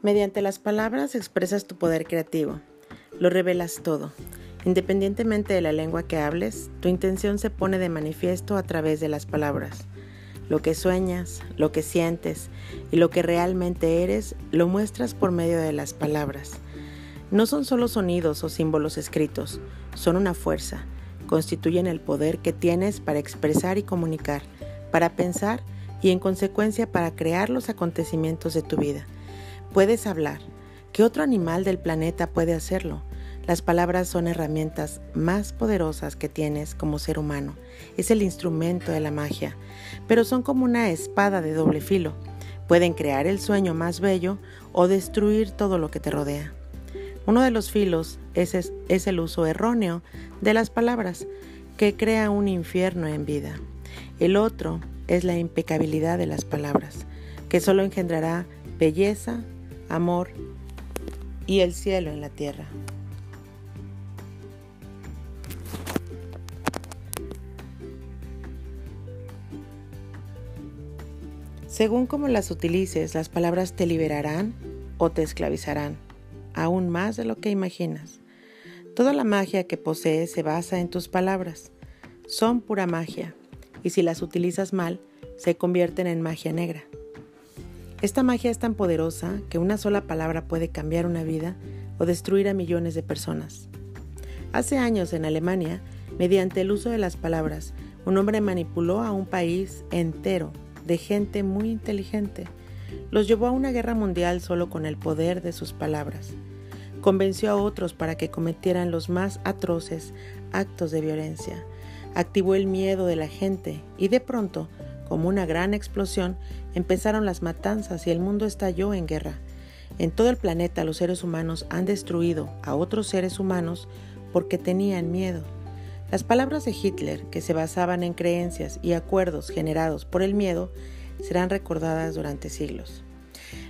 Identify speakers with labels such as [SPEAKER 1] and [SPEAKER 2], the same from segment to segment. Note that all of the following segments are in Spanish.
[SPEAKER 1] Mediante las palabras expresas tu poder creativo, lo revelas todo. Independientemente de la lengua que hables, tu intención se pone de manifiesto a través de las palabras. Lo que sueñas, lo que sientes y lo que realmente eres lo muestras por medio de las palabras. No son solo sonidos o símbolos escritos, son una fuerza, constituyen el poder que tienes para expresar y comunicar, para pensar y en consecuencia para crear los acontecimientos de tu vida. Puedes hablar. ¿Qué otro animal del planeta puede hacerlo? Las palabras son herramientas más poderosas que tienes como ser humano. Es el instrumento de la magia, pero son como una espada de doble filo. Pueden crear el sueño más bello o destruir todo lo que te rodea. Uno de los filos es, es, el uso erróneo de las palabras, que crea un infierno en vida. El otro es la impecabilidad de las palabras, que solo engendrará belleza, amor y el cielo en la tierra. Según como las utilices, las palabras te liberarán o te esclavizarán, aún más de lo que imaginas. Toda la magia que posees se basa en tus palabras. Son pura magia, y si las utilizas mal, se convierten en magia negra. Esta magia es tan poderosa que una sola palabra puede cambiar una vida o destruir a millones de personas. Hace años en Alemania, mediante el uso de las palabras, un hombre manipuló a un país entero de gente muy inteligente. Los llevó a una guerra mundial solo con el poder de sus palabras. Convenció a otros para que cometieran los más atroces actos de violencia. Activó el miedo de la gente y de pronto como una gran explosión, empezaron las matanzas y el mundo estalló en guerra. En todo el planeta los seres humanos han destruido a otros seres humanos porque tenían miedo. Las palabras de Hitler, que se basaban en creencias y acuerdos generados por el miedo, serán recordadas durante siglos.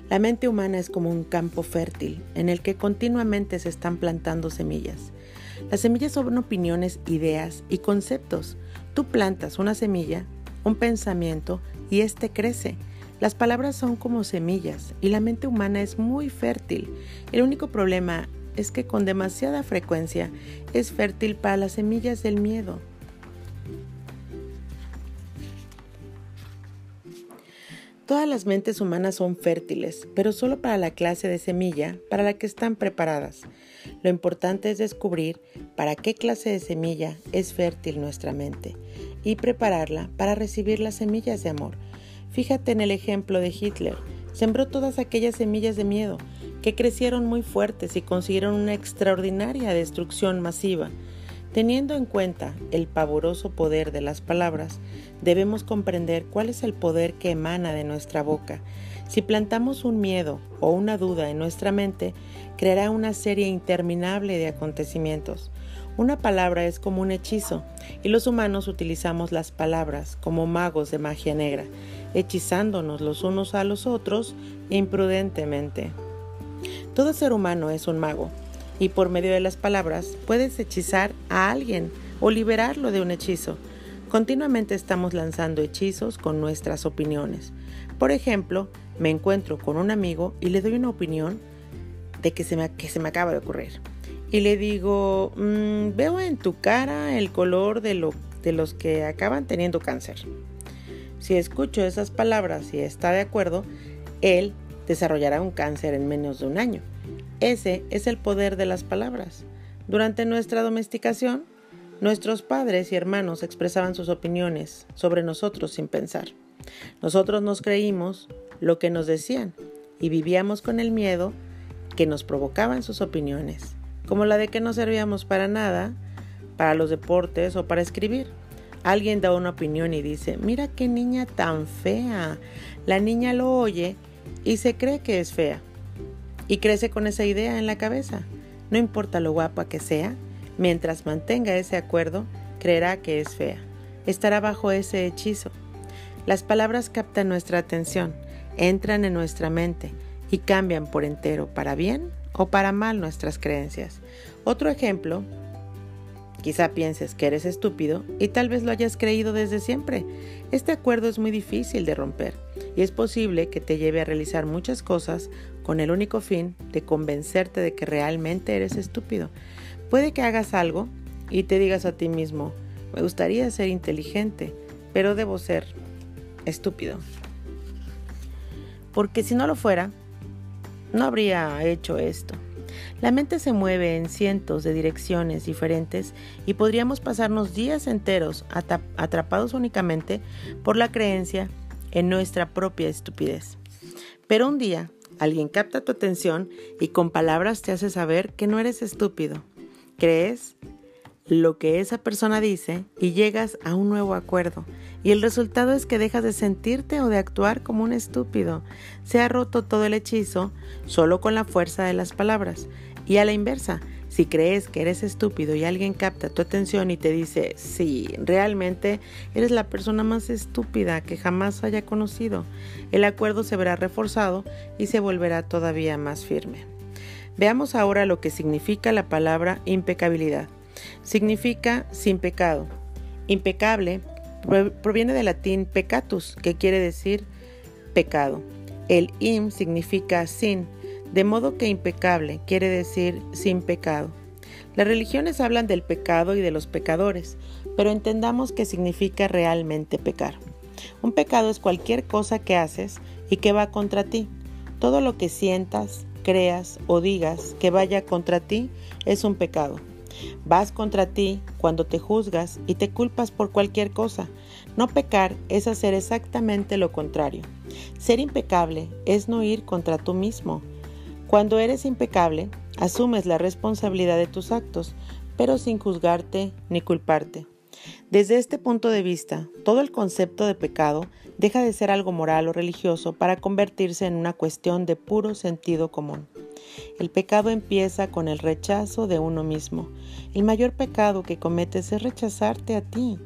[SPEAKER 1] La mente humana es como un campo fértil en el que continuamente se están plantando semillas. Las semillas son opiniones, ideas y conceptos. Tú plantas una semilla un pensamiento y éste crece. Las palabras son como semillas y la mente humana es muy fértil. El único problema es que con demasiada frecuencia es fértil para las semillas del miedo. Todas las mentes humanas son fértiles, pero solo para la clase de semilla para la que están preparadas. Lo importante es descubrir para qué clase de semilla es fértil nuestra mente y prepararla para recibir las semillas de amor. Fíjate en el ejemplo de Hitler. Sembró todas aquellas semillas de miedo que crecieron muy fuertes y consiguieron una extraordinaria destrucción masiva. Teniendo en cuenta el pavoroso poder de las palabras, debemos comprender cuál es el poder que emana de nuestra boca. Si plantamos un miedo o una duda en nuestra mente, creará una serie interminable de acontecimientos. Una palabra es como un hechizo y los humanos utilizamos las palabras como magos de magia negra, hechizándonos los unos a los otros imprudentemente. Todo ser humano es un mago y por medio de las palabras puedes hechizar a alguien o liberarlo de un hechizo. Continuamente estamos lanzando hechizos con nuestras opiniones. Por ejemplo, me encuentro con un amigo y le doy una opinión de que se me, que se me acaba de ocurrir y le digo, mm, veo en tu cara el color de, lo, de los que acaban teniendo cáncer. Si escucho esas palabras y está de acuerdo, él desarrollará un cáncer en menos de un año. Ese es el poder de las palabras. Durante nuestra domesticación, nuestros padres y hermanos expresaban sus opiniones sobre nosotros sin pensar. Nosotros nos creímos lo que nos decían y vivíamos con el miedo que nos provocaban sus opiniones como la de que no servíamos para nada, para los deportes o para escribir. Alguien da una opinión y dice, mira qué niña tan fea. La niña lo oye y se cree que es fea. Y crece con esa idea en la cabeza. No importa lo guapa que sea, mientras mantenga ese acuerdo, creerá que es fea. Estará bajo ese hechizo. Las palabras captan nuestra atención, entran en nuestra mente y cambian por entero para bien o para mal nuestras creencias. Otro ejemplo, quizá pienses que eres estúpido y tal vez lo hayas creído desde siempre. Este acuerdo es muy difícil de romper y es posible que te lleve a realizar muchas cosas con el único fin de convencerte de que realmente eres estúpido. Puede que hagas algo y te digas a ti mismo, me gustaría ser inteligente, pero debo ser estúpido. Porque si no lo fuera, no habría hecho esto. La mente se mueve en cientos de direcciones diferentes y podríamos pasarnos días enteros atrapados únicamente por la creencia en nuestra propia estupidez. Pero un día alguien capta tu atención y con palabras te hace saber que no eres estúpido. Crees lo que esa persona dice y llegas a un nuevo acuerdo. Y el resultado es que dejas de sentirte o de actuar como un estúpido. Se ha roto todo el hechizo solo con la fuerza de las palabras. Y a la inversa, si crees que eres estúpido y alguien capta tu atención y te dice, sí, realmente eres la persona más estúpida que jamás haya conocido, el acuerdo se verá reforzado y se volverá todavía más firme. Veamos ahora lo que significa la palabra impecabilidad. Significa sin pecado. Impecable proviene del latín peccatus, que quiere decir pecado. El im significa sin, de modo que impecable quiere decir sin pecado. Las religiones hablan del pecado y de los pecadores, pero entendamos que significa realmente pecar. Un pecado es cualquier cosa que haces y que va contra ti. Todo lo que sientas, creas o digas que vaya contra ti es un pecado. Vas contra ti cuando te juzgas y te culpas por cualquier cosa. No pecar es hacer exactamente lo contrario. Ser impecable es no ir contra tú mismo. Cuando eres impecable, asumes la responsabilidad de tus actos, pero sin juzgarte ni culparte. Desde este punto de vista, todo el concepto de pecado deja de ser algo moral o religioso para convertirse en una cuestión de puro sentido común. El pecado empieza con el rechazo de uno mismo. El mayor pecado que cometes es rechazarte a ti.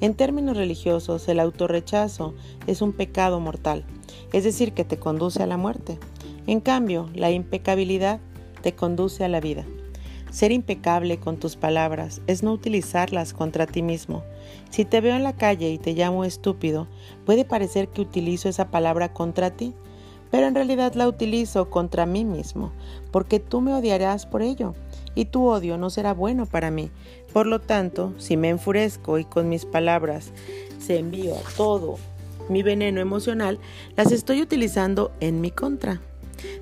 [SPEAKER 1] En términos religiosos, el autorrechazo es un pecado mortal, es decir, que te conduce a la muerte. En cambio, la impecabilidad te conduce a la vida. Ser impecable con tus palabras es no utilizarlas contra ti mismo. Si te veo en la calle y te llamo estúpido, puede parecer que utilizo esa palabra contra ti, pero en realidad la utilizo contra mí mismo, porque tú me odiarás por ello, y tu odio no será bueno para mí. Por lo tanto, si me enfurezco y con mis palabras se envío todo mi veneno emocional, las estoy utilizando en mi contra.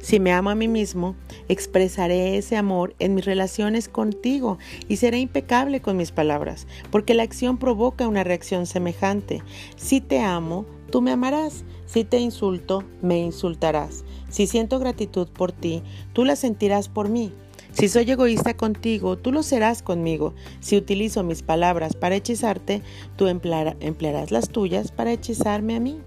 [SPEAKER 1] Si me amo a mí mismo, expresaré ese amor en mis relaciones contigo y seré impecable con mis palabras, porque la acción provoca una reacción semejante. Si te amo, tú me amarás. Si te insulto, me insultarás. Si siento gratitud por ti, tú la sentirás por mí. Si soy egoísta contigo, tú lo serás conmigo. Si utilizo mis palabras para hechizarte, tú emplearás las tuyas para hechizarme a mí.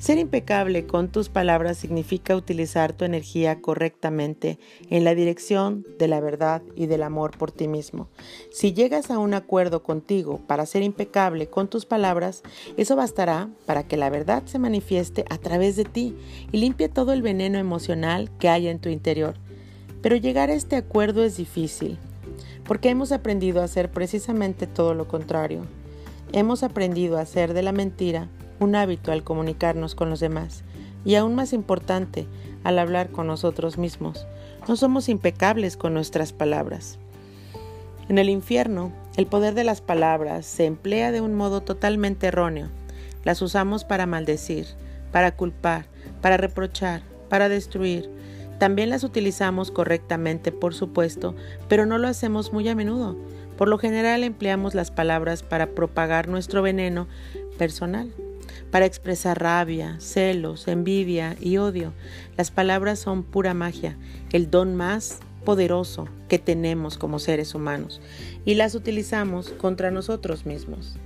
[SPEAKER 1] Ser impecable con tus palabras significa utilizar tu energía correctamente en la dirección de la verdad y del amor por ti mismo. Si llegas a un acuerdo contigo para ser impecable con tus palabras, eso bastará para que la verdad se manifieste a través de ti y limpie todo el veneno emocional que hay en tu interior. Pero llegar a este acuerdo es difícil, porque hemos aprendido a hacer precisamente todo lo contrario. Hemos aprendido a hacer de la mentira un hábito al comunicarnos con los demás y aún más importante, al hablar con nosotros mismos. No somos impecables con nuestras palabras. En el infierno, el poder de las palabras se emplea de un modo totalmente erróneo. Las usamos para maldecir, para culpar, para reprochar, para destruir. También las utilizamos correctamente, por supuesto, pero no lo hacemos muy a menudo. Por lo general empleamos las palabras para propagar nuestro veneno personal para expresar rabia, celos, envidia y odio. Las palabras son pura magia, el don más poderoso que tenemos como seres humanos y las utilizamos contra nosotros mismos.